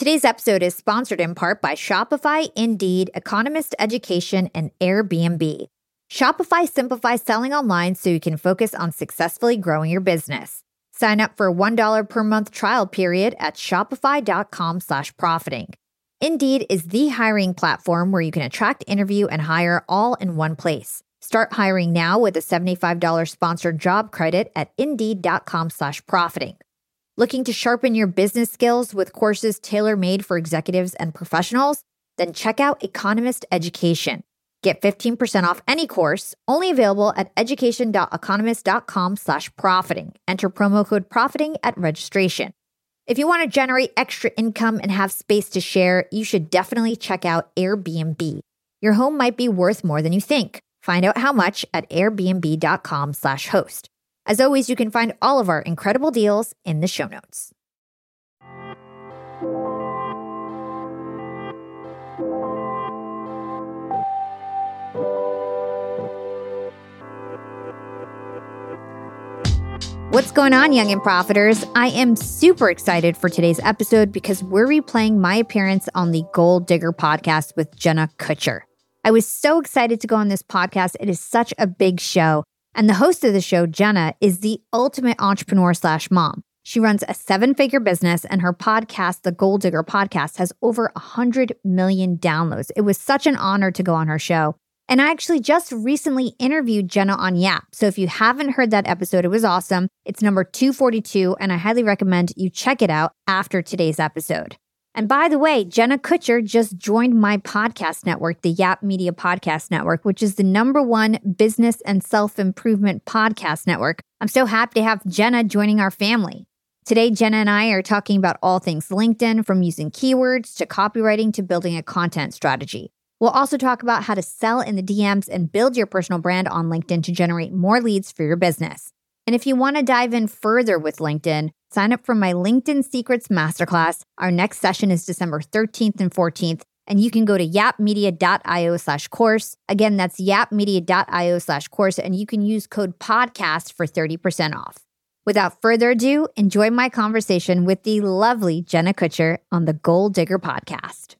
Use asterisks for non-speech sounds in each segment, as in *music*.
Today's episode is sponsored in part by Shopify, Indeed, Economist Education, and Airbnb. Shopify simplifies selling online so you can focus on successfully growing your business. Sign up for a $1 per month trial period at shopify.com slash profiting. Indeed is the hiring platform where you can attract, interview, and hire all in one place. Start hiring now with a $75 sponsored job credit at indeed.com slash profiting. Looking to sharpen your business skills with courses tailor made for executives and professionals? Then check out Economist Education. Get 15% off any course, only available at education.economist.com slash profiting. Enter promo code profiting at registration. If you want to generate extra income and have space to share, you should definitely check out Airbnb. Your home might be worth more than you think. Find out how much at airbnb.com slash host. As always, you can find all of our incredible deals in the show notes. What's going on, Young and Profiters? I am super excited for today's episode because we're replaying my appearance on the Goal Digger podcast with Jenna Kutcher. I was so excited to go on this podcast. It is such a big show. And the host of the show, Jenna, is the ultimate entrepreneur slash mom. She runs a seven figure business, and her podcast, the Goal Digger Podcast, has over 100 million downloads. It was such an honor to go on her show. And I actually just recently interviewed Jenna on Yap. So if you haven't heard that episode, it was awesome. It's number 242, and I highly recommend you check it out after today's episode. And by the way, Jenna Kutcher just joined my podcast network, the Yap Media Podcast Network, which is the number one business and self improvement podcast network. I'm so happy to have Jenna joining our family. Today, Jenna and I are talking about all things LinkedIn, from using keywords to copywriting to building a content strategy. We'll also talk about how to sell in the DMs and build your personal brand on LinkedIn to generate more leads for your business. And if you want to dive in further with LinkedIn, sign up for my LinkedIn Secrets Masterclass. Our next session is December 13th and 14th, and you can go to yapmedia.io slash course. Again, that's yapmedia.io slash course, and you can use code podcast for 30% off. Without further ado, enjoy my conversation with the lovely Jenna Kutcher on the Goal Digger podcast.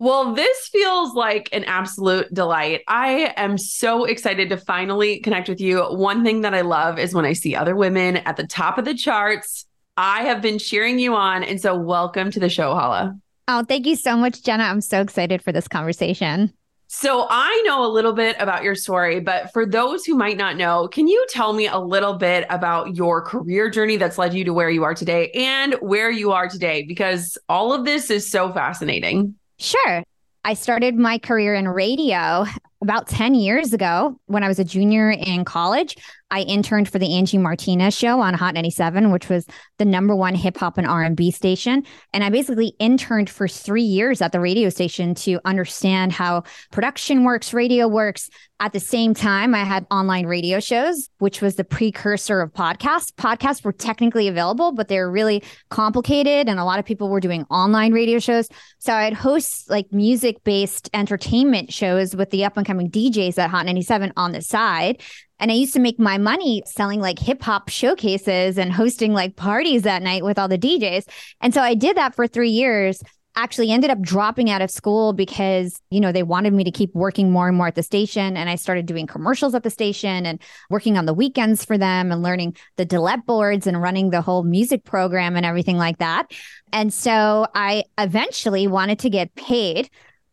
Well, this feels like an absolute delight. I am so excited to finally connect with you. One thing that I love is when I see other women at the top of the charts. I have been cheering you on. And so, welcome to the show, Hala. Oh, thank you so much, Jenna. I'm so excited for this conversation. So, I know a little bit about your story, but for those who might not know, can you tell me a little bit about your career journey that's led you to where you are today and where you are today? Because all of this is so fascinating. Sure. I started my career in radio about 10 years ago when I was a junior in college. I interned for the Angie Martinez show on Hot 97, which was the number one hip hop and R&B station. And I basically interned for 3 years at the radio station to understand how production works, radio works. At the same time, I had online radio shows, which was the precursor of podcasts. Podcasts were technically available, but they were really complicated and a lot of people were doing online radio shows. So I'd host like music-based entertainment shows with the up and coming DJs at Hot 97 on the side. And I used to make my money selling like hip hop showcases and hosting like parties that night with all the DJs. And so I did that for three years. Actually, ended up dropping out of school because, you know, they wanted me to keep working more and more at the station. And I started doing commercials at the station and working on the weekends for them and learning the Delette boards and running the whole music program and everything like that. And so I eventually wanted to get paid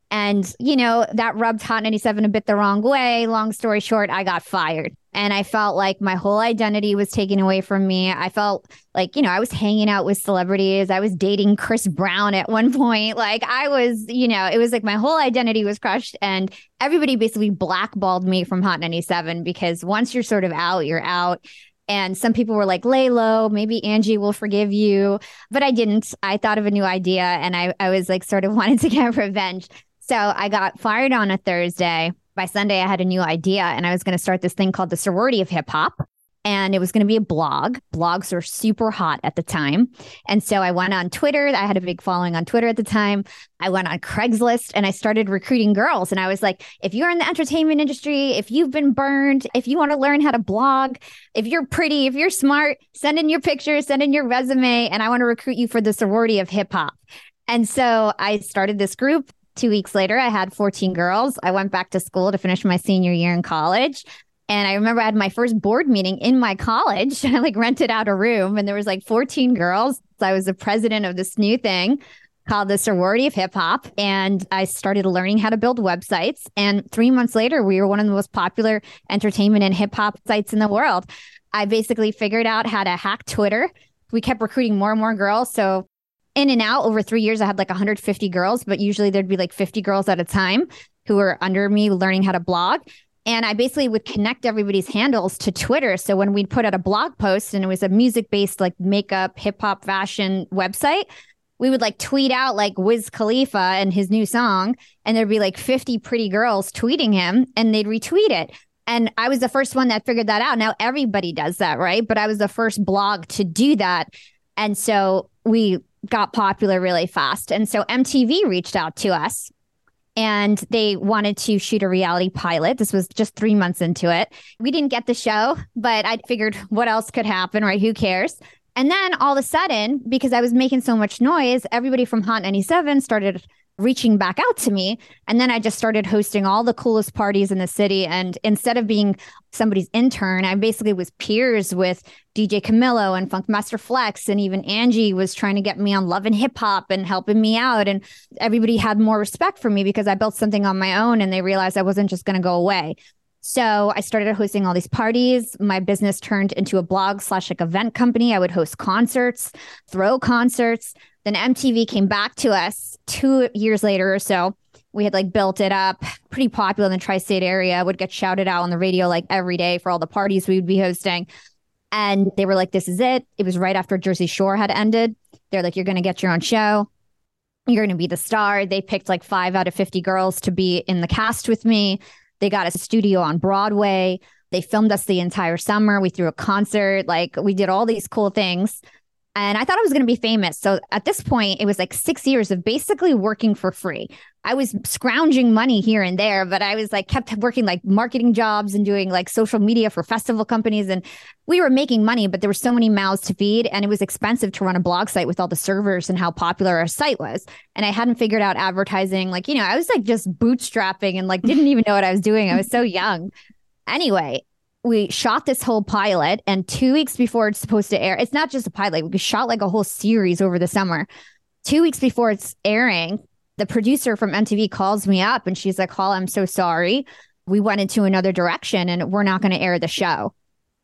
and, you know, that rubbed Hot 97 a bit the wrong way. Long story short, I got fired. And I felt like my whole identity was taken away from me. I felt like, you know, I was hanging out with celebrities. I was dating Chris Brown at one *laughs* point. Like I was, you know, it was like my whole identity was crushed. And everybody basically blackballed me from Hot 97 because once you're sort of out, you're out. And some people were like, lay low, maybe Angie will forgive you. But I didn't. I thought of a new idea and I, I was like, sort of *laughs* wanted to get revenge. So I got fired on a Thursday. By Sunday, I had a new idea and I was going to start this thing called the sorority of hip hop. and it was going to be a blog. Blogs were super hot at the time. And so I went on Twitter. I had a big following on Twitter at the time. I went on Craigslist and I started recruiting girls. And I was like, if you're in the entertainment industry, if you've been burned, if you want to learn how to blog, if you're pretty, if you're smart, send in your pictures, send in your resume, and I want to recruit you for the sorority of hip hop. And so I started this group. Two weeks later, I had 14 girls. I went back to school to finish my senior year in college. And I remember I had my first board meeting in my college. *laughs* I like rented out a room and there was like 14 girls. So I was the president of this new thing called the Sorority of Hip Hop. And I started learning how to build websites. And three months later, we were one of the most popular entertainment and hip hop sites in the world. I basically figured out how to hack Twitter. We kept recruiting more and more girls. So in and out over three years, I had like 150 girls, but usually there'd be like 50 girls at a time who were under me learning how to blog. And I basically would connect everybody's handles to Twitter. So when we'd put out a blog post and it was a music based, like makeup, hip hop, fashion website, we would like tweet out like Wiz Khalifa and his new song. And there'd be like 50 pretty girls tweeting him and they'd retweet it. And I was the first one that figured that out. Now everybody does that, right? But I was the first blog to do that. And so we got popular really fast. And so MTV reached out to us and they wanted to shoot a reality pilot. This was just three months into it. We didn't get the show, but I figured what else could happen, right? Who cares? And then all of a sudden, because I was making so much noise, everybody from Hot 97 started reaching back out to me. And then I just started hosting all the coolest parties in the city. And instead of being somebody's intern, I basically was peers with DJ Camilo and Funkmaster Flex. And even Angie was trying to get me on Love and Hip Hop and helping me out. And everybody had more respect for me because I built something on my own and they realized I wasn't just going to go away. So I started hosting all these parties. My business turned into a blog slash like event company. I would host concerts, throw concerts. Then MTV came back to us two years later or so. We had like built it up, pretty popular in the tri state area, would get shouted out on the radio like every day for all the parties we would be hosting. And they were like, this is it. It was right after Jersey Shore had ended. They're like, you're going to get your own show. You're going to be the star. They picked like five out of 50 girls to be in the cast with me. They got a studio on Broadway. They filmed us the entire summer. We threw a concert. Like we did all these cool things and I thought I was going to be famous. So at this point, it was like six years of basically working for free. I was scrounging money here and there, but I was like kept working like marketing jobs and doing like social media for festival companies. And we were making money, but there were so many mouths to feed. And it was expensive to run a blog site with all the servers and how popular our site was. And I hadn't figured out advertising. Like, you know, I was like just bootstrapping and like didn't even know what I was doing. I was so young. Anyway, we shot this whole pilot and two weeks before it's supposed to air it's not just a pilot we shot like a whole series over the summer. Two weeks before it's airing the producer from mtv calls me up and she's like hall i'm so sorry. We went into another direction and we're not going to air the show.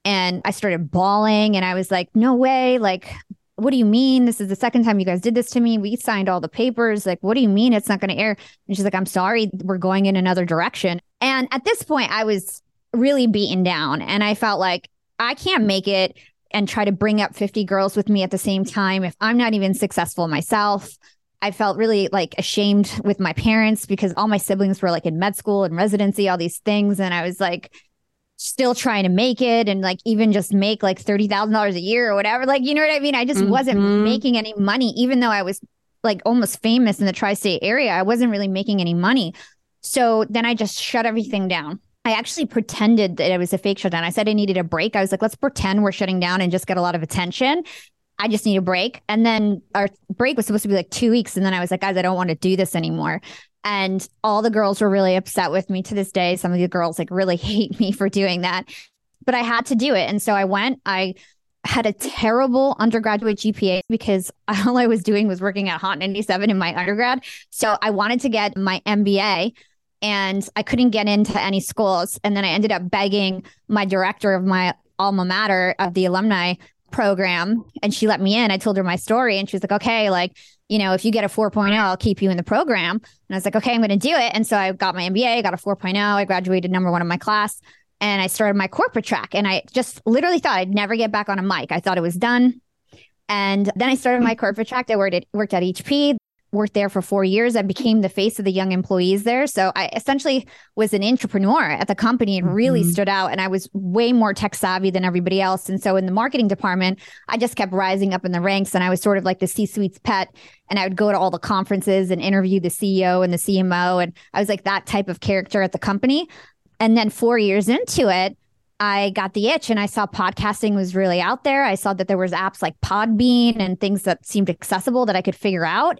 And i started bawling and i was like no way like what do you mean? This is the second time you guys did this to me. We signed all the papers. Like what do you mean it's not going to air? And she's like i'm sorry we're going in another direction. And at this point i was really beaten down. And I felt like I can't make it and try to bring up 50 girls with me at the same time if I'm not even successful myself. I felt really like ashamed with my parents because all my siblings were like in med school and residency, all these things. And I was like, still trying to make it and like even just make like $30,000 a year or whatever. Like, you know what I mean? I just mm-hmm. wasn't making any money, even though I was like almost famous in the tri state area. I wasn't really making any money. So then I just shut everything down. I actually pretended that it was a fake shutdown. I said I needed a break. I was like, let's pretend we're shutting down and just get a lot of attention. I just need a break. And then our break was supposed to be like two weeks. And then I was like, guys, I don't want to do this anymore. And all the girls were really upset with me to this day. Some of the girls like really *laughs* hate me for doing that, but I had to do it. And so I went, I had a terrible undergraduate GPA because *laughs* all I was doing was working at Hot 97 in my undergrad. So I wanted to get my MBA and I couldn't get into any schools. And then I ended up begging my director of my alma mater of the alumni program, and she let me in. I told her my story, and she was like, okay, like, you know, if you get a 4.0, I'll keep you in the program. And I was like, okay, I'm going to do it. And so I got my MBA, got a 4.0. I graduated number one in my class and I started my corporate track. And I just literally thought I'd never get back on a mic. I thought it was done. And then I started my corporate track. I worked at, worked at HP worked there for four years. I became the face of the young employees there. So I essentially was an entrepreneur at the company and really mm-hmm. stood out. And I was way more tech savvy than everybody else. And so in the marketing department, I just kept rising up in the ranks and I was sort of like the C suite's pet. And I would go to all the conferences and interview the CEO and the CMO. And I was like that type of character at the company. And then four years into it, I got the itch and I saw podcasting was really out there. I saw that there was apps like Podbean and things that seemed accessible that I could figure out.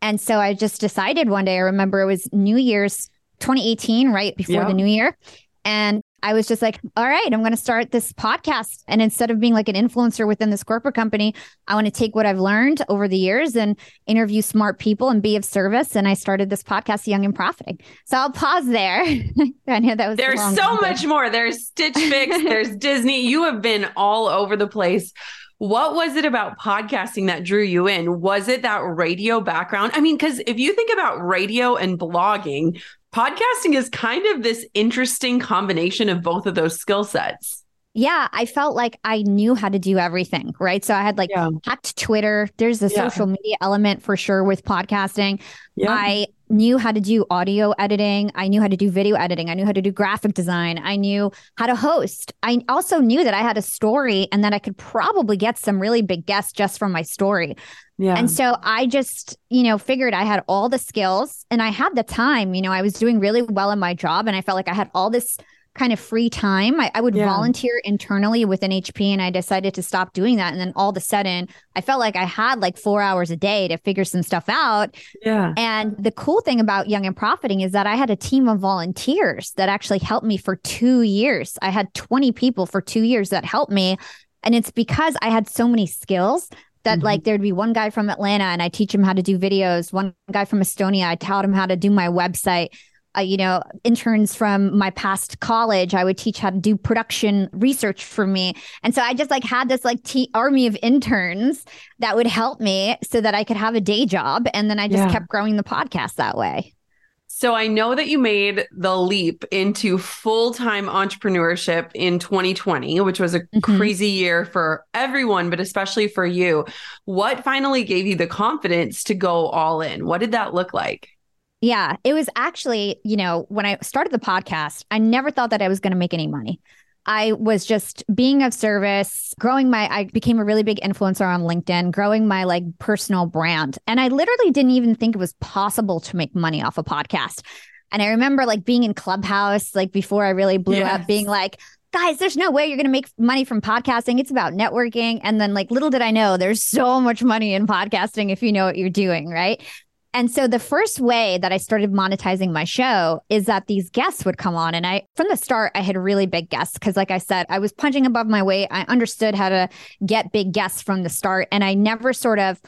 And so I just decided one day, I remember it was New Year's 2018, right before yeah. the new year. And I was just like, all right, I'm going to start this podcast. And instead of being like an influencer within this corporate company, I want to take what I've learned over the years and interview smart people and be of service. And I started this podcast, Young and Profiting. So I'll pause there. *laughs* I know that was there's so much more. There's Stitch Fix, there's Disney. You have been all over the place. What was it about podcasting that drew you in? Was it that radio background? I mean, because if you think about radio and blogging, podcasting is kind of this interesting combination of both of those skill sets. Yeah, I felt like I knew how to do everything, right? So I had like yeah. hacked Twitter. There's a yeah. social media element for sure with podcasting. Yeah. I knew how to do audio editing. I knew how to do video editing. I knew how to do graphic design. I knew how to host. I also knew that I had a story and that I could probably get some really big guests just from my story. Yeah. And so I just, you know, figured I had all the skills and I had the time. You know, I was doing really well in my job and I felt like I had all this kind of free time. I, I would yeah. volunteer internally within HP and I decided to stop doing that. And then all of a sudden, I felt like I had like four hours a day to figure some stuff out. Yeah. And the cool thing about Young and Profiting is that I had a team of volunteers that actually helped me for two years. I had 20 people for two years that helped me. And it's because I had so many skills that mm-hmm. like there'd be one guy from Atlanta and I teach him how to do videos, one guy from Estonia, I taught him how to do my website. Uh, you know, interns from my past college, I would teach how to do production research for me. And so I just like had this like t- army of interns that would help me so that I could have a day job. And then I just yeah. kept growing the podcast that way. So I know that you made the leap into full-time entrepreneurship in 2020, which was a mm-hmm. crazy year for everyone, but especially for you. What finally gave you the confidence to go all in? What did that look like? Yeah, it was actually, you know, when I started the podcast, I never thought that I was going to make any money. I was just being of service, growing my, I became a really big influencer on LinkedIn, growing my like personal brand. And I literally didn't even think it was possible to make money off a podcast. And I remember like being in Clubhouse, like before I really blew yes. up, being like, guys, there's no way you're going to make money from podcasting. It's about networking. And then, like, little did I know, there's so much money in podcasting if you know what you're doing, right? And so the first way that I started monetizing my show is that these guests would come on. And I, from the start, I had really big guests because, like I said, I was punching above my weight. I understood how to get big guests from the start. And I never sort of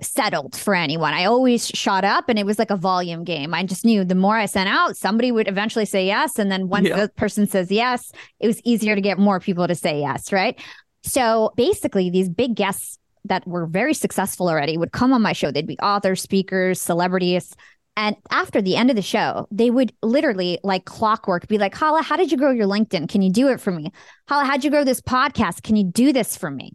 settled for anyone. I always shot up and it was like a volume game. I just knew the more I sent out, somebody would eventually say yes. And then once yeah. the person says yes, it was easier to get more people to say yes. Right. So basically, these big guests that were very successful already would come on my show. They'd be authors, speakers, celebrities. And after the end of the show, they would literally like clockwork be like, Hala, how did you grow your LinkedIn? Can you do it for me? Hala, how'd you grow this podcast? Can you do this for me?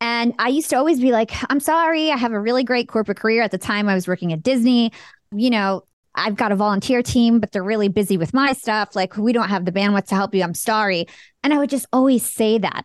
And I used to always be like, I'm sorry, I have a really great corporate career. At the time, I was working at Disney. You know, I've got a volunteer team, but they're really busy with my stuff. Like, we don't have the bandwidth to help you. I'm sorry. And I would just always say that.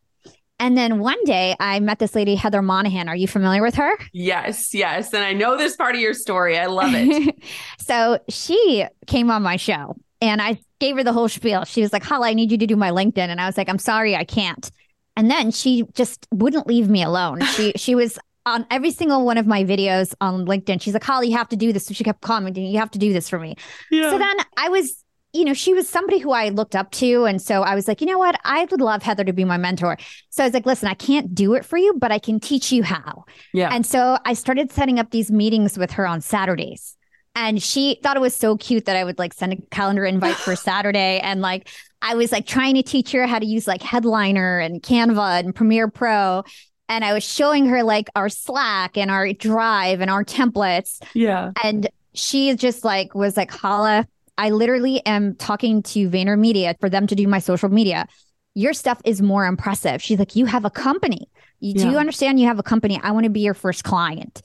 And then one day I met this lady, Heather Monahan. Are you familiar with her? Yes, yes. And I know this part of your story. I love it. *laughs* so she came on my show and I gave her the whole spiel. She was like, Hala, I need you to do my LinkedIn. And I was like, I'm sorry, I can't. And then she just wouldn't leave me alone. She *laughs* she was on every single one of my videos on LinkedIn. She's like, Holly, you have to do this. So she kept commenting, you have to do this for me. Yeah. So then I was you know, she was somebody who I looked up to. And so I was like, you know what? I would love Heather to be my mentor. So I was like, listen, I can't do it for you, but I can teach you how. Yeah. And so I started setting up these meetings with her on Saturdays. And she thought it was so cute that I would like send a calendar invite for *gasps* Saturday. And like, I was like trying to teach her how to use like Headliner and Canva and Premiere Pro. And I was showing her like our Slack and our Drive and our templates. Yeah. And she just like was like, Hala, I literally am talking to VaynerMedia for them to do my social media. Your stuff is more impressive. She's like, You have a company. You, yeah. Do you understand you have a company? I want to be your first client.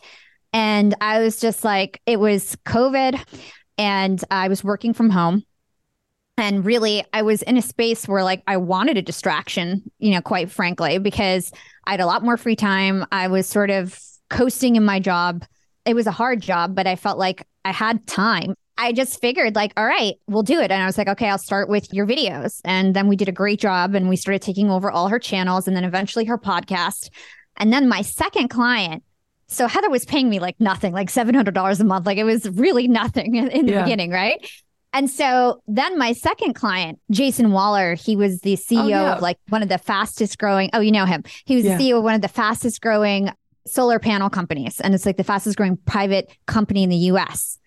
And I was just like, it was COVID and I was working from home. And really, I was in a space where like I wanted a distraction, you know, quite frankly, because I had a lot more free time. I was sort of coasting in my job. It was a hard job, but I felt like I had time. I just figured, like, all right, we'll do it. And I was like, okay, I'll start with your videos. And then we did a great job and we started taking over all her channels and then eventually her podcast. And then my second client, so Heather was paying me like nothing, like $700 a month. Like it was really nothing in the yeah. beginning, right? And so then my second client, Jason Waller, he was the CEO oh, yeah. of like one of the fastest growing. Oh, you know him. He was yeah. the CEO of one of the fastest growing solar panel companies. And it's like the fastest growing private company in the US.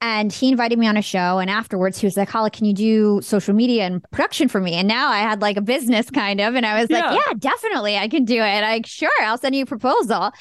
And he invited me on a show. And afterwards, he was like, Hala, can you do social media and production for me? And now I had like a business kind of. And I was yeah. like, yeah, definitely, I can do it. Like, sure, I'll send you a proposal.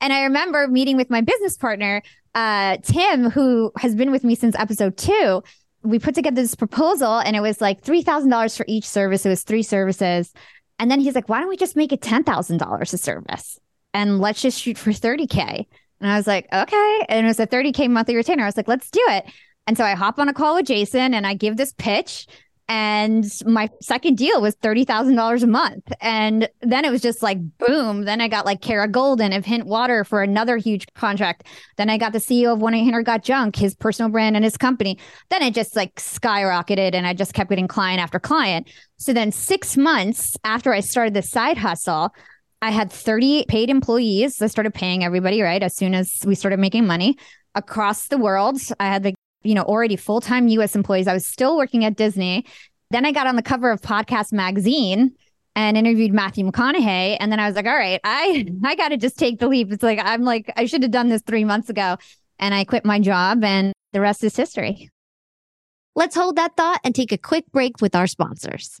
And I remember meeting with my business partner, uh, Tim, who has been with me since episode two. We put together this proposal and it was like $3,000 for each service. It was three services. And then he's like, why don't we just make it $10,000 a service? And let's just shoot for 30K. And I was like, okay. And it was a 30K monthly retainer. I was like, let's do it. And so I hop on a call with Jason and I give this pitch. And my second deal was $30,000 a month. And then it was just like, boom. Then I got like Kara Goldin of Hint Water for another huge contract. Then I got the CEO of 1 800 Got Junk, his personal brand and his company. Then it just like skyrocketed and I just kept getting client after client. So then six months after I started the side hustle, I had 30 paid employees. I started paying everybody, right? As soon as we started making money across the world. I had the, you know, already full time US employees. I was still working at Disney. Then I got on the cover of Podcast Magazine and interviewed Matthew McConaughey. And then I was like, all right, I *laughs* I gotta just take the leap. It's like I'm like, I should have done this three months ago. And I quit my job and the rest is history. Let's hold that thought and take a quick break with our sponsors.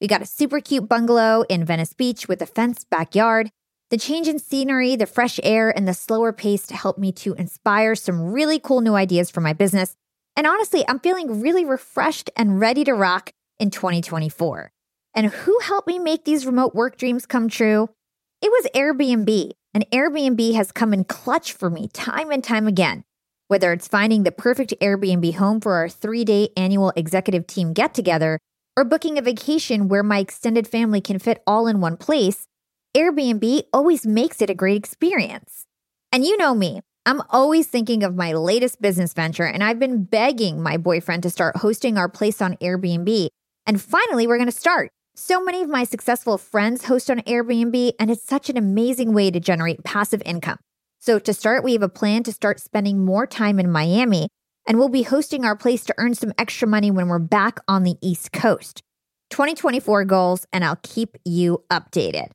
we got a super cute bungalow in Venice Beach with a fenced backyard. The change in scenery, the fresh air, and the slower pace helped me to inspire some really cool new ideas for my business. And honestly, I'm feeling really refreshed and ready to rock in 2024. And who helped me make these remote work dreams come true? It was Airbnb. And Airbnb has come in clutch for me time and time again. Whether it's finding the perfect Airbnb home for our three day annual executive team get together or booking a vacation where my extended family can fit all in one place, Airbnb always makes it a great experience. And you know me, I'm always thinking of my latest business venture, and I've been begging my boyfriend to start hosting our place on Airbnb. And finally, we're to start. So many of my successful friends host on Airbnb, and it's such an amazing way to generate passive income. So, to start, we have a plan to start spending more time in Miami and we'll be hosting our place to earn some extra money when we're back on the East Coast. 2024 goals, and I'll keep you updated.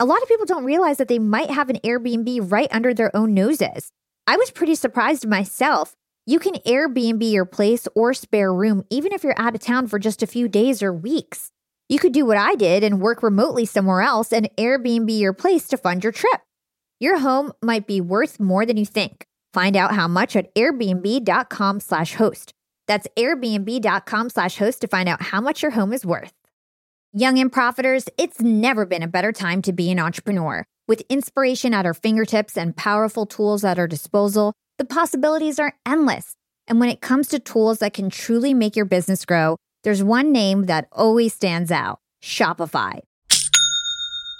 A lot of people don't realize that they might have an Airbnb right under their own noses. I was pretty surprised myself. You can Airbnb your place or spare room even if you're out of town for just a few days or weeks. You could do what I did and work remotely somewhere else and Airbnb your place to fund your trip. Your home might be worth more than you think. Find out how much at airbnb.com slash host. That's airbnb.com slash host to find out how much your home is worth. Young and profiters, it's never been a better time to be an entrepreneur. With inspiration at our fingertips and powerful tools at our disposal, the possibilities are endless. And when it comes to tools that can truly make your business grow, there's one name that always stands out Shopify.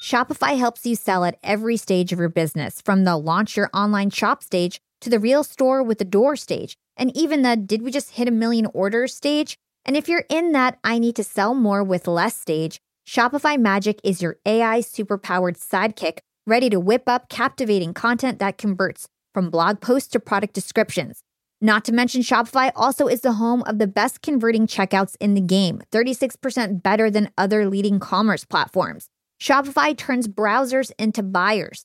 Shopify helps you sell at every stage of your business, from the launch your online shop stage to the real store with the door stage, and even the did we just hit a million orders stage? And if you're in that I need to sell more with less stage, Shopify Magic is your AI superpowered sidekick ready to whip up captivating content that converts from blog posts to product descriptions. Not to mention, Shopify also is the home of the best converting checkouts in the game, 36% better than other leading commerce platforms. Shopify turns browsers into buyers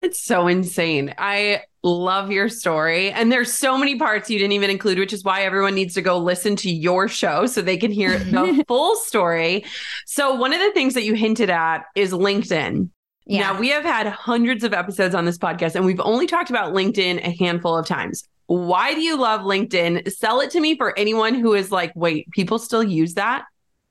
It's so insane. I love your story. And there's so many parts you didn't even include, which is why everyone needs to go listen to your show so they can hear the *laughs* full story. So, one of the things that you hinted at is LinkedIn. Yeah. Now, we have had hundreds of episodes on this podcast, and we've only talked about LinkedIn a handful of times. Why do you love LinkedIn? Sell it to me for anyone who is like, wait, people still use that?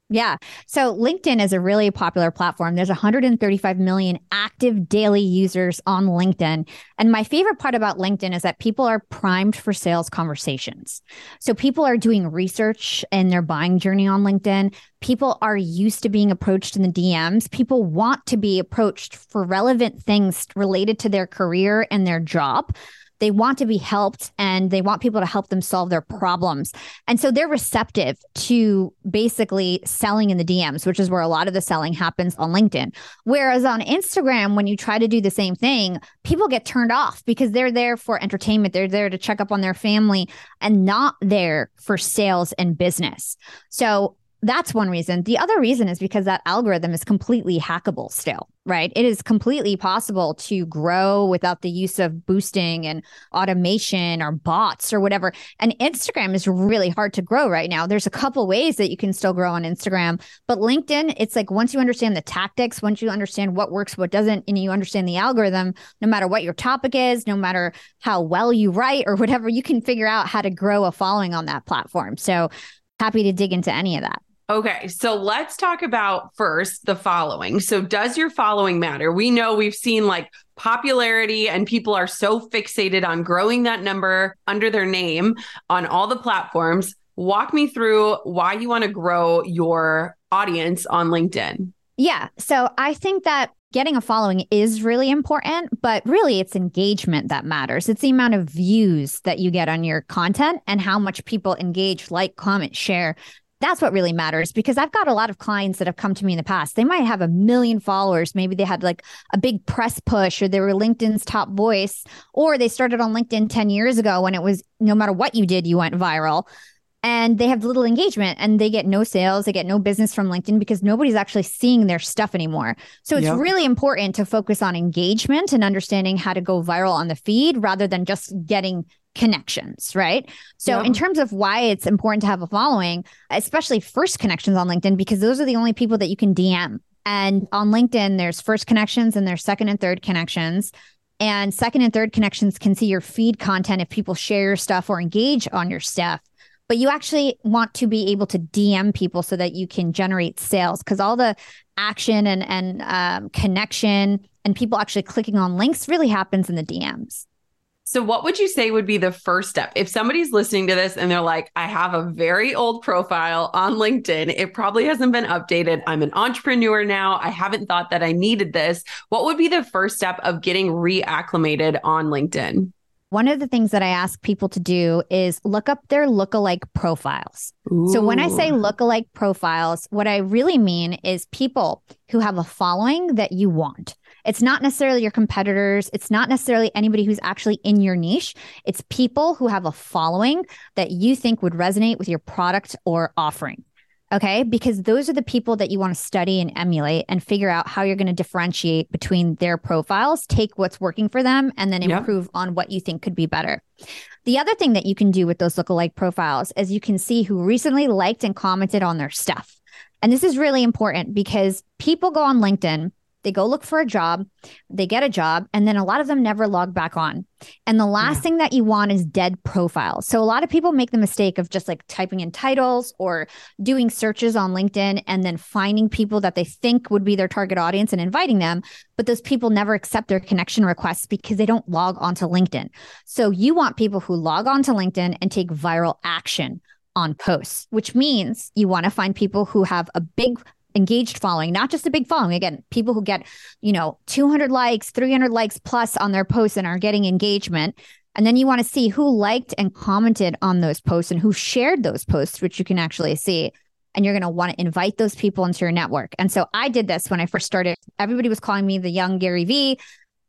Yeah. So LinkedIn is a really popular platform. There's 135 million active daily users on LinkedIn. And my favorite part about LinkedIn is that people are primed for sales conversations. So people are doing research in their buying journey on LinkedIn. People are used to being approached in the DMs. People want to be approached for relevant things related to their career and their job. They want to be helped and they want people to help them solve their problems. And so they're receptive to basically selling in the DMs, which is where a lot of the selling happens on LinkedIn. Whereas on Instagram, when you try to do the same thing, people get turned off because they're there for entertainment. They're there to check up on their family and not there for sales and business. So that's one reason. The other reason is because that algorithm is completely hackable still, right? It is completely possible to grow without the use of boosting and automation or bots or whatever. And Instagram is really hard to grow right now. There's a couple ways that you can still grow on Instagram, but LinkedIn, it's like once you understand the tactics, once you understand what works, what doesn't, and you understand the algorithm, no matter what your topic is, no matter how well you write or whatever, you can figure out how to grow a following on that platform. So happy to dig into any of that. Okay, so let's talk about first the following. So, does your following matter? We know we've seen like popularity, and people are so fixated on growing that number under their name on all the platforms. Walk me through why you want to grow your audience on LinkedIn. Yeah. So, I think that getting a following is really important, but really it's engagement that matters. It's the amount of views that you get on your content and how much people engage, like, comment, share that's what really matters because I've got a lot of clients that have come to me in the past. They might have a million followers. Maybe they had like a big press push or they were LinkedIn's top voice, or they started on LinkedIn 10 years ago when it was no matter what you did, you went viral. And they have little engagement and they get no sales, they get no business from LinkedIn because nobody's actually seeing their stuff anymore. So it's yep. really important to focus on engagement and understanding how to go viral on the feed rather than just getting connections, right? So, yeah. in terms of why it's important to have a following, especially first connections on LinkedIn, because those are the only people that you can DM. And on LinkedIn, there's first connections and there's second and third connections. And second and third connections can see your feed content if people share your stuff or engage on your stuff. But you actually want to be able to DM people so that you can generate sales because all the action and, and um, connection and people actually clicking on links really happens in the DMs. So, what would you say would be the first step? If somebody's listening to this and they're like, I have a very old profile on LinkedIn, it probably hasn't been updated. I'm an entrepreneur now. I haven't thought that I needed this. What would be the first step of getting reacclimated on LinkedIn? One of the things that I ask people to do is look up their lookalike profiles. Ooh. So, when I say lookalike profiles, what I really mean is people who have a following that you want. It's not necessarily your competitors. It's not necessarily anybody who's actually in your niche. It's people who have a following that you think would resonate with your product or offering. Okay. Because those are the people that you want to study and emulate and figure out how you're going to differentiate between their profiles, take what's working for them, and then improve yep. on what you think could be better. The other thing that you can do with those lookalike profiles is you can see who recently liked and commented on their stuff. And this is really important because people go on LinkedIn they go look for a job, they get a job, and then a lot of them never log back on. And the last yeah. thing that you want is dead profiles. So a lot of people make the mistake of just like typing in titles or doing searches on LinkedIn and then finding people that they think would be their target audience and inviting them. But those people never accept their connection requests because they don't log onto LinkedIn. So you want people who log onto LinkedIn and take viral action on posts, which means you want to find people who have a big engaged following, not just a big following. Again, people who get, you know, 200 likes, 300 likes plus on their posts and are getting engagement. And then you want to see who liked and commented on those posts and who shared those posts, which you can actually see. And you're going to want to invite those people into your network. And so I did this when I first started. Everybody was calling me the young Gary Vee.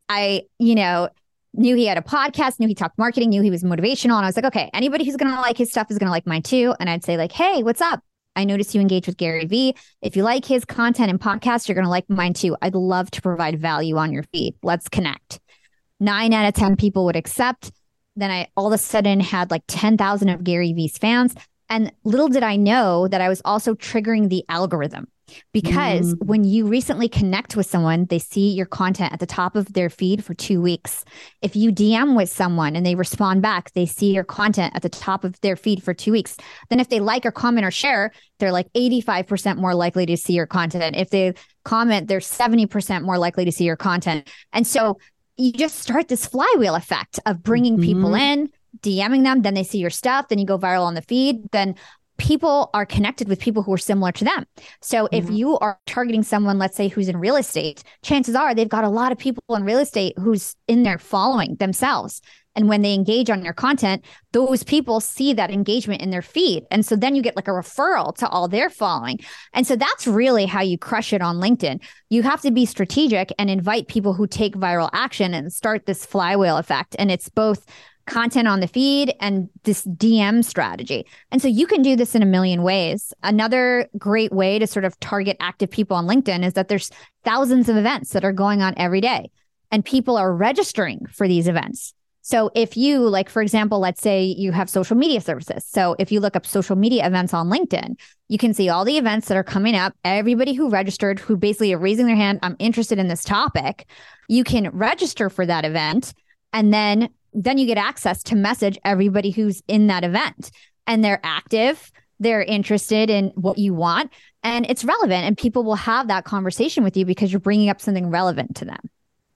I, you know, knew he had a podcast, knew he talked marketing, knew he was motivational. And I was like, okay, anybody who's going to like his stuff is going to like mine too. And I'd say, like, hey, what's up? I noticed you engage with Gary Vee. If you like his content and podcast, you're going to like mine too. I'd love to provide value on your feed. Let's connect. Nine out of 10 people would accept. Then I all of a sudden had like 10,000 of Gary Vee's fans. And little did I know that I was also triggering the algorithm because mm. when you recently connect with someone, they see your content at the top of their feed for two weeks. If you DM with someone and they respond back, they see your content at the top of their feed for two weeks. Then if they like or comment or share, they're like 85% more likely to see your content. If they comment, they're 70% more likely to see your content. And so you just start this flywheel effect of bringing mm-hmm. people in, DMing them, then they see your stuff, then you go viral on the feed, then people are connected with people who are similar to them. So mm-hmm. if you are targeting someone, let's say, who's in real estate, chances are they've got a lot of people in real estate who's in there following themselves. And when they engage on your content, those people see that engagement in their feed. And so then you get like a referral to all their following. And so that's really how you crush it on LinkedIn. You have to be strategic and invite people who take viral action and start this flywheel effect. And it's both content on the feed and this DM strategy. And so you can do this in a million ways. Another great way to sort of target active people on LinkedIn is that there's thousands of events that are going on every day and people are registering for these events. So if you like for example, let's say you have social media services. So if you look up social media events on LinkedIn, you can see all the events that are coming up, everybody who registered who basically are raising their hand, I'm interested in this topic. You can register for that event and then then you get access to message everybody who's in that event. And they're active they're interested in what you want and it's relevant and people will have that conversation with you because you're bringing up something relevant to them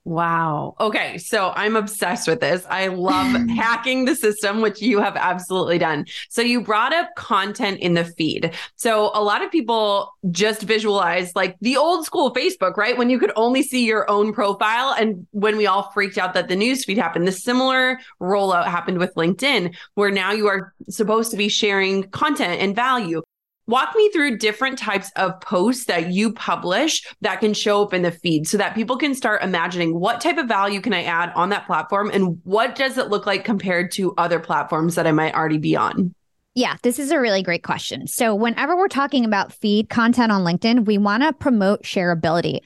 Wow. Okay. So I'm obsessed with this. I love *laughs* hacking the system, which you have absolutely done. So you brought up content in the feed. So a lot of people just visualize like the old school Facebook, right? When you could only see your own profile. And when we all freaked out that the news feed happened, the similar rollout happened with LinkedIn, where now you are supposed to be sharing content and value. Walk me through different types of posts that you publish that can show up in the feed so that people can start imagining what type of value can I add on that platform and what does it look like compared to other platforms that I might already be on? Yeah, this is a really great question. So, whenever we're talking about feed content on LinkedIn, we want to promote shareability.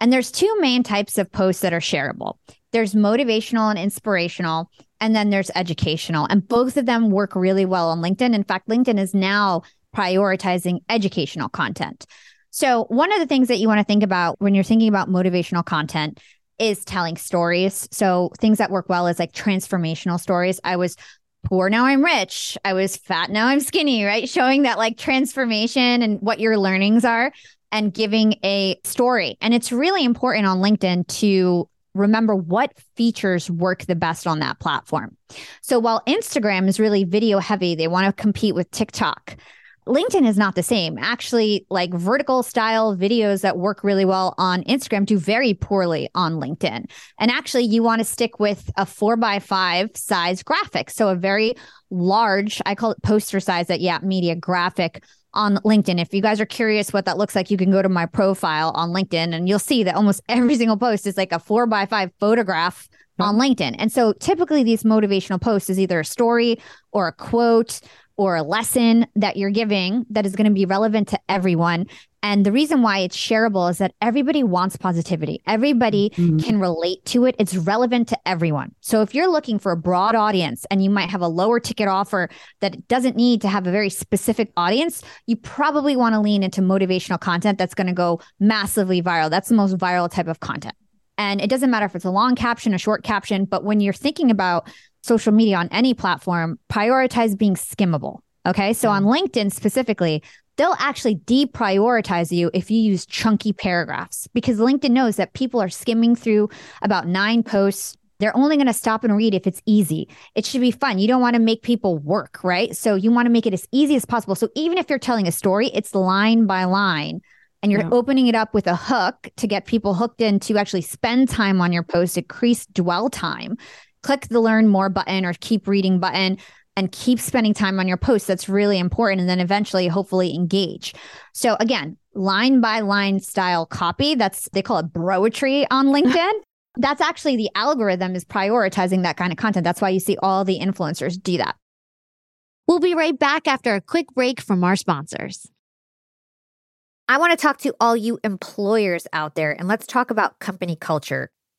And there's two main types of posts that are shareable there's motivational and inspirational, and then there's educational. And both of them work really well on LinkedIn. In fact, LinkedIn is now prioritizing educational content. So, one of the things that you want to think about when you're thinking about motivational content is telling stories. So, things that work well is like transformational stories. I was poor, now I'm rich. I was fat, now I'm skinny, right? Showing that like transformation and what your learnings are and giving a story. And it's really important on LinkedIn to remember what features work the best on that platform. So, while Instagram is really video heavy, they want to compete with TikTok. LinkedIn is not the same. Actually, like vertical style videos that work really well on Instagram do very poorly on LinkedIn. And actually, you want to stick with a four by five size graphic. So, a very large, I call it poster size at Yap Media graphic on LinkedIn. If you guys are curious what that looks like, you can go to my profile on LinkedIn and you'll see that almost *laughs* every single post is like a four by five photograph on LinkedIn. And so typically these motivational posts is either a story or a quote or a lesson that you're giving that is going to be relevant to everyone. And the reason why it's shareable is that everybody wants positivity. Everybody mm-hmm. can relate to it. It's relevant to everyone. So if you're looking for a broad audience and you might have a lower ticket offer that doesn't need to have a very specific audience, you probably want to lean into motivational content that's going to go massively viral. That's the most viral type of content. And it doesn't matter if it's a long caption, a short caption, but when you're thinking about social media on any platform, prioritize being skimmable. Okay. So on mm. LinkedIn specifically, they'll actually deprioritize you if you use chunky paragraphs because LinkedIn knows that people are skimming through about nine posts. They're only going to stop and read if it's easy. It should be fun. You don't want to make people work, right? So you want to make it as easy as possible. So even if you're telling a story, it's line by line and you're yeah. opening it up with a hook to get people hooked in to actually spend time on your post, increase dwell time. Click the learn more button or keep reading button and keep spending time on your posts. That's really important. And then eventually, hopefully, engage. So, again, line by line style copy. That's, they call it broetry on *laughs* LinkedIn. that's actually the algorithm is prioritizing that kind of content. That's why you see all the influencers do that. We'll be right back after a quick break from our sponsors. I want to talk to all you employers out there and let's talk about company culture.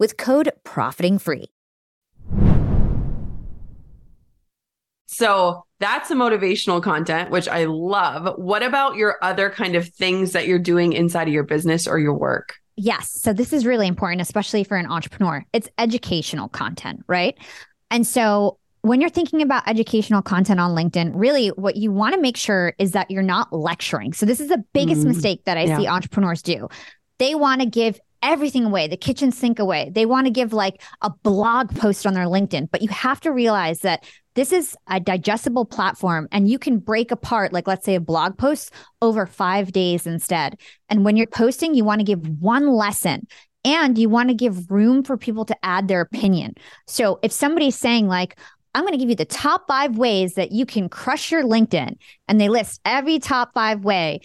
with code profiting free. So that's the motivational content, which I love. What about your other kind of things that you're doing inside of your business or your work? Yes. So this is really important, especially for an entrepreneur. It's educational content, right? And so when you're thinking about educational content on LinkedIn, really what you want to make sure is that you're not lecturing. So this is the biggest mm, mistake that I yeah. see entrepreneurs do. They want to give everything away, the kitchen sink away. They want to give like a blog post on their LinkedIn, but you have to realize that this is a digestible platform and you can break apart, like let's say a blog post over five days instead. And when you're posting, you want to give one lesson and you want to give room for people to add their opinion. So if somebody's saying, like, I'm going to give you the top five ways that you can crush your LinkedIn, and they list every top five way,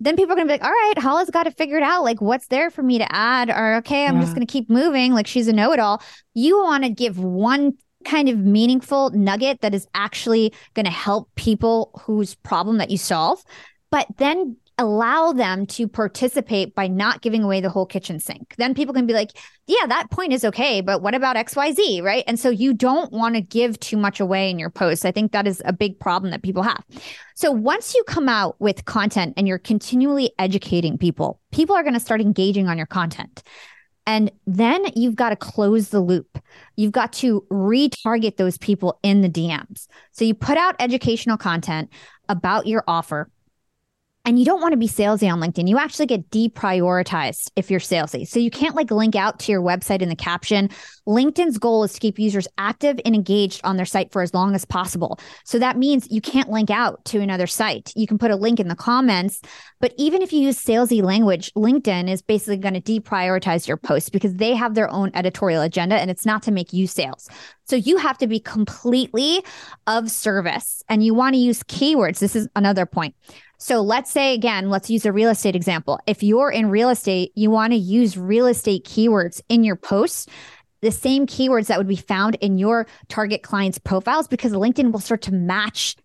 then people are going to be like, all right, Hala's got to figure it out. Like, what's there for me to add? Or, okay, I'm yeah. just going to keep moving. Like, she's a know it all. You want to give one kind of meaningful nugget that is actually going to help people whose problem that you solve. But then allow them to participate by not giving away the whole kitchen sink. Then people can be like, yeah, that point is okay, but what about XYZ, right? And so you don't want to give too much away in your posts. I think that is a big problem that people have. So once you come out with content and you're continually educating people, people are going to start engaging on your content. And then you've got to close the loop. You've got to retarget those people in the DMs. So you put out educational content about your offer and you don't want to be salesy on LinkedIn. You actually get deprioritized if you're salesy. So you can't like link out to your website in the caption. LinkedIn's goal is to keep users active and engaged on their site for as long as possible. So that means you can't link out to another site. You can put a link in the comments, but even if you use salesy language, LinkedIn is basically going to deprioritize your posts because they have their own editorial agenda and it's not to make you sales. So you have to be completely of service and you want to use keywords. This is another point. So let's say again, let's use a real estate example. If you're in real estate, you want to use real estate keywords in your posts, the same keywords that would be found in your target clients' profiles, because LinkedIn will start to match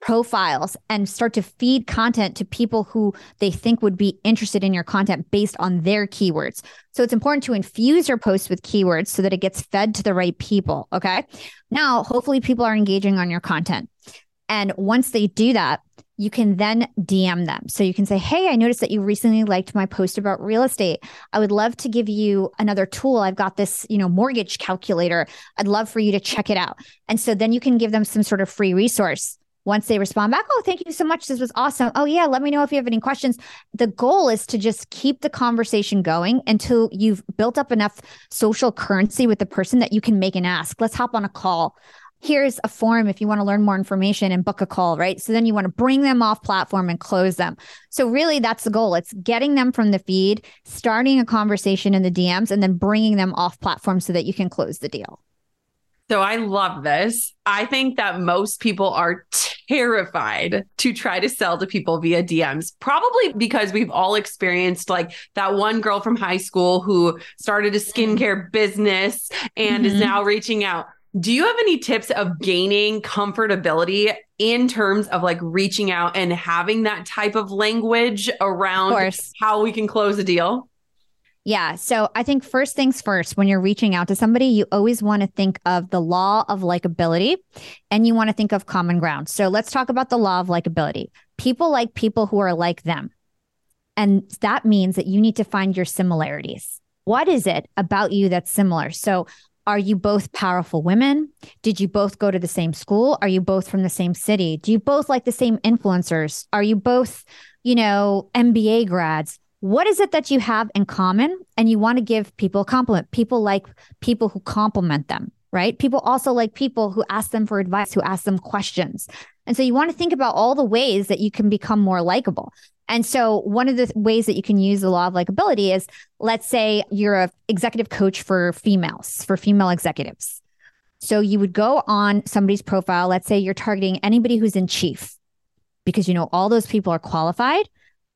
profiles and start to feed content to people who they think would be interested in your content based on their keywords. So it's important to infuse your posts with keywords so that it gets fed to the right people. Okay. Now, hopefully, people are engaging on your content. And once they do that, you can then DM them. So you can say, Hey, I noticed that you recently liked my post about real estate. I would love to give you another tool. I've got this, you know, mortgage calculator. I'd love for you to check it out. And so then you can give them some sort of free resource. Once they respond back, oh, thank you so much. This was awesome. Oh, yeah, let me know if you have any questions. The goal is to just keep the conversation going until you've built up enough social currency with the person that you can make an ask. Let's hop on a call here's a form if you want to learn more information and book a call, right? So then you want to bring them off platform and close them. So really that's the goal. It's getting them from the feed, starting a conversation in the DMs and then bringing them off platform so that you can close the deal. So I love this. I think that most people are terrified to try to sell to people via DMs, probably because we've all experienced like that one girl from high school who started a skincare business and mm-hmm. is now reaching out Do you have any tips of gaining comfortability in terms of like reaching out and having that type of language around how we can close a deal? Yeah. So I think first things first, when you're reaching out to somebody, you always want to think of the law of likability and you want to think of common ground. So let's talk about the law of likability. People like people who are like them. And that means that you need to find your similarities. What is it about you that's similar? So are you both powerful women? Did you both go to the same school? Are you both from the same city? Do you both like the same influencers? Are you both, you know, MBA grads? what is it that you have in common and you want to give people a compliment people like people who compliment them right? People also like people who ask them for advice who ask them questions. And so you want to think about all the ways that you can become more likable. And so one of the ways that you can use the law of likability is let's say you're a executive coach for females for female executives. So you would go on somebody's profile. Let's say you're targeting anybody who's in chief because you know all those people are qualified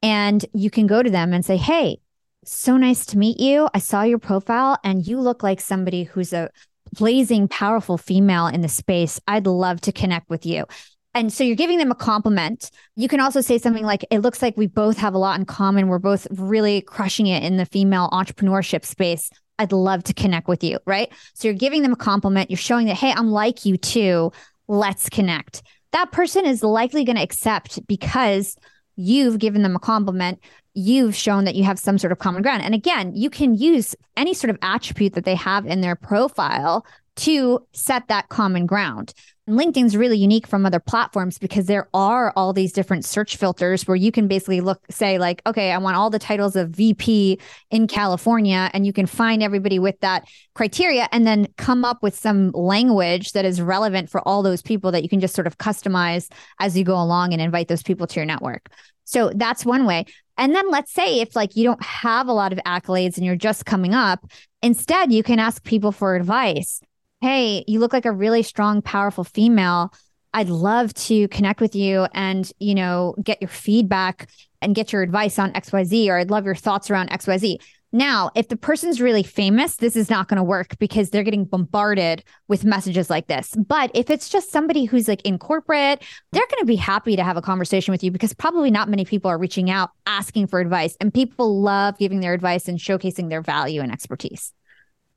and you can go to them and say, Hey, so nice to meet you. I saw your profile and you look like somebody who's a blazing, powerful female in the space. I'd love to connect with you. And so you're giving them a compliment. You can also say something like, It looks like we both have a lot in common. We're both really crushing it in the female entrepreneurship space. I'd love to connect with you. Right. So you're giving them a compliment. You're showing that, Hey, I'm like you too. Let's connect. That person is likely going to accept because you've given them a compliment you've shown that you have some sort of common ground. And again you can use any sort of attribute that they have in their profile to set that common ground linkedin's really unique from other platforms because there are all these different search filters where you can basically look say like okay i want all the titles of vp in california and you can find everybody with that criteria and then come up with some language that is relevant for all those people that you can just sort of customize as you go along and invite those people to your network so that's one way. And then let's say if like you don't have a lot of accolades and you're just coming up, instead you can ask people for advice. Hey, you look like a really strong, powerful female. I'd love to connect with you and, you know, get your feedback and get your advice on XYZ, or I'd love your thoughts around XYZ. Now, if the person's really famous, this is not going to work because they're getting bombarded with messages like this. But if it's just somebody who's like in corporate, they're going to be happy to have a conversation with you because probably not many people are reaching out asking for advice. And people love giving their advice and showcasing their value and expertise.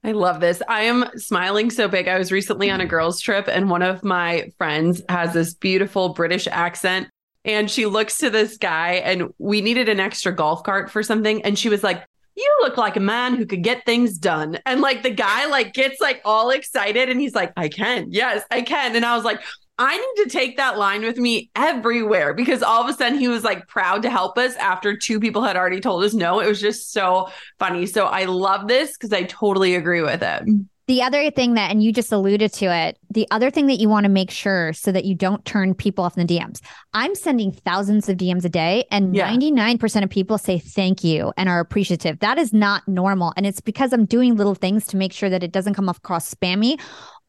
I love this. I am smiling so big. I was recently on a mm. girls' trip, and one of my friends has this beautiful British accent. And she looks to this guy, and we needed an extra golf cart for something. And she was like, you look like a man who could get things done. And like the guy like gets like all excited and he's like, I can. Yes, I can. And I was like, I need to take that line with me everywhere because all of a sudden he was like proud to help us after two people had already told us no. It was just so funny. So I love this because I totally agree with it. The other thing that, and you just alluded to it, the other thing that you want to make sure so that you don't turn people off in the DMs. I'm sending thousands of DMs a day, and yeah. 99% of people say thank you and are appreciative. That is not normal. And it's because I'm doing little things to make sure that it doesn't come off across spammy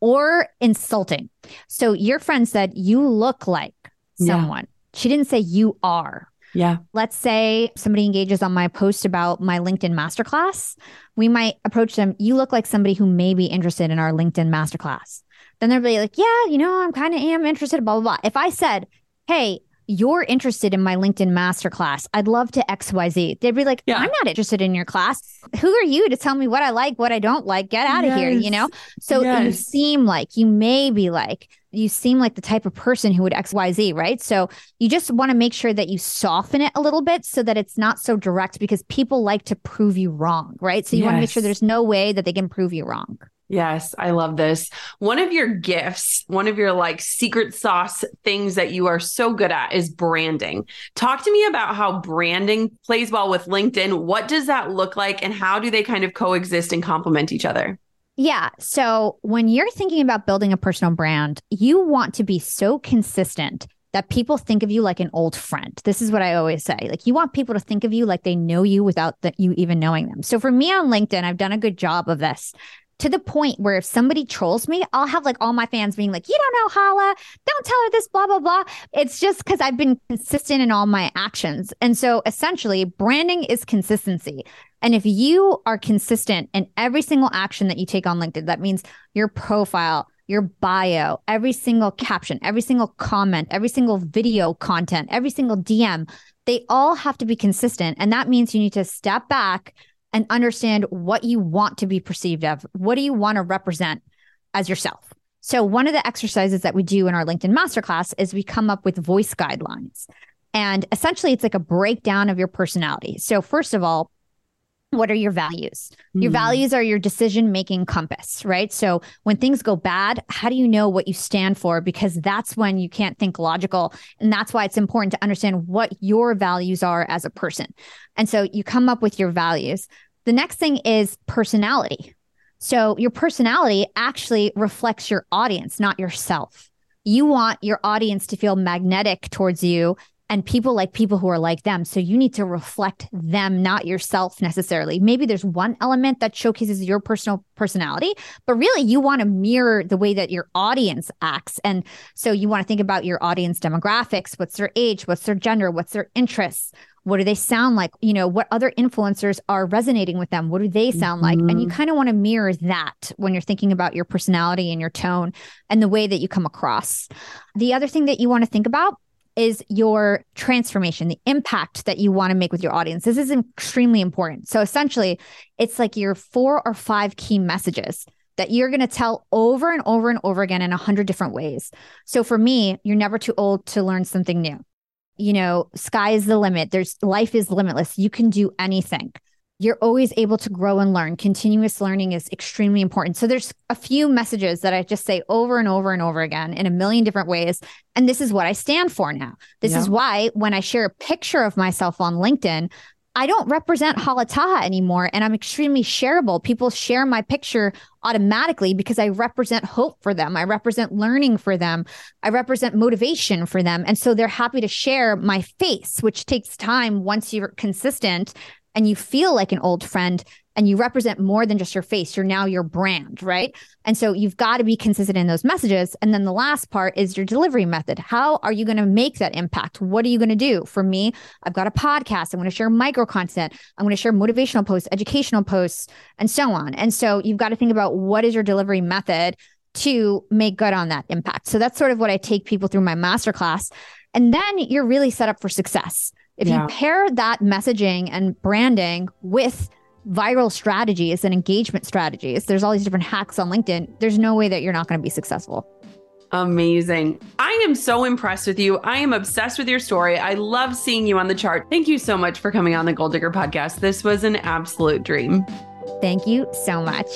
or insulting. So your friend said, You look like someone. Yeah. She didn't say you are. Yeah. Let's say somebody engages on my post about my LinkedIn masterclass. We might approach them. You look like somebody who may be interested in our LinkedIn masterclass. Then they'll be like, yeah, you know, I'm kind of am interested, blah, blah, blah. If I said, hey, you're interested in my LinkedIn masterclass. I'd love to XYZ. They'd be like, yeah. I'm not interested in your class. Who are you to tell me what I like, what I don't like? Get out of yes. here, you know? So yes. you seem like, you may be like, you seem like the type of person who would XYZ, right? So you just want to make sure that you soften it a little bit so that it's not so direct because people like to prove you wrong, right? So you yes. want to make sure there's no way that they can prove you wrong. Yes, I love this. One of your gifts, one of your like secret sauce things that you are so good at is branding. Talk to me about how branding plays well with LinkedIn. What does that look like and how do they kind of coexist and complement each other? Yeah. So when you're thinking about building a personal brand, you want to be so consistent that people think of you like an old friend. This is what I always say. Like you want people to think of you like they know you without that you even knowing them. So for me on LinkedIn, I've done a good job of this to the point where if somebody trolls me, I'll have like all my fans being like, you don't know Hala, don't tell her this, blah, blah, blah. It's just because I've been consistent in all my actions. And so essentially, branding is consistency. And if you are consistent in every single action that you take on LinkedIn, that means your profile, your bio, every single caption, every single comment, every single video content, every single DM, they all have to be consistent. And that means you need to step back and understand what you want to be perceived of. What do you want to represent as yourself? So, one of the exercises that we do in our LinkedIn masterclass is we come up with voice guidelines. And essentially, it's like a breakdown of your personality. So, first of all, what are your values? Your hmm. values are your decision making compass, right? So when things go bad, how do you know what you stand for? Because that's when you can't think logical. And that's why it's important to understand what your values are as a person. And so you come up with your values. The next thing is personality. So your personality actually reflects your audience, not yourself. You want your audience to feel magnetic towards you and people like people who are like them. So you need to reflect them, not yourself necessarily. Maybe there's one element that showcases your personal personality, but really you want to mirror the way that your audience acts. And so you want to think about your audience demographics what's their age, what's their gender, what's their interests. What do they sound like? You know, what other influencers are resonating with them? What do they sound mm-hmm. like? And you mm-hmm. kind of want to mirror that when you're thinking about your personality and your tone and the way that you come across. The other thing that you want to think about is your transformation, the impact that you want to make with your audience. This is extremely important. So essentially, it's like your four or five key messages that you're going to tell over and over and over again in a hundred different ways. So for me, you're never too old to learn something new. You know, sky is the limit. There's life is limitless. You can do anything you're always able to grow and learn. Continuous learning is extremely important. So there's a few messages that I just say over and over and over again in a million different ways. And this is what I stand for now. This yeah. is why when I share a picture of myself on LinkedIn, I don't represent Hala Taha anymore and I'm extremely shareable. People share my picture automatically because I represent hope for them. I represent learning for them. I represent motivation for them. And so they're happy to share my face, which takes time once you're consistent and you feel like an old friend and you represent more than just your face. You're now your brand, right? And so you've got to be consistent in those messages. And then the last part is your delivery method. How are you going to make that impact? What are you going to do? For me, I've got a podcast. I'm going to share micro content. I'm going to share motivational posts, educational posts, and so on. And so you've got to think about what is your delivery method to make good on that impact. So that's sort of what I take people through my masterclass. And then you're really set up for success. If yeah. you pair that messaging and branding with viral strategies and engagement strategies, there's all these different hacks on LinkedIn. There's no way that you're not going to be successful. Amazing. I am so impressed with you. I am obsessed with your story. I love seeing you on the chart. Thank you so much for coming on the Goal Digger podcast. This was an absolute dream. Thank you so much.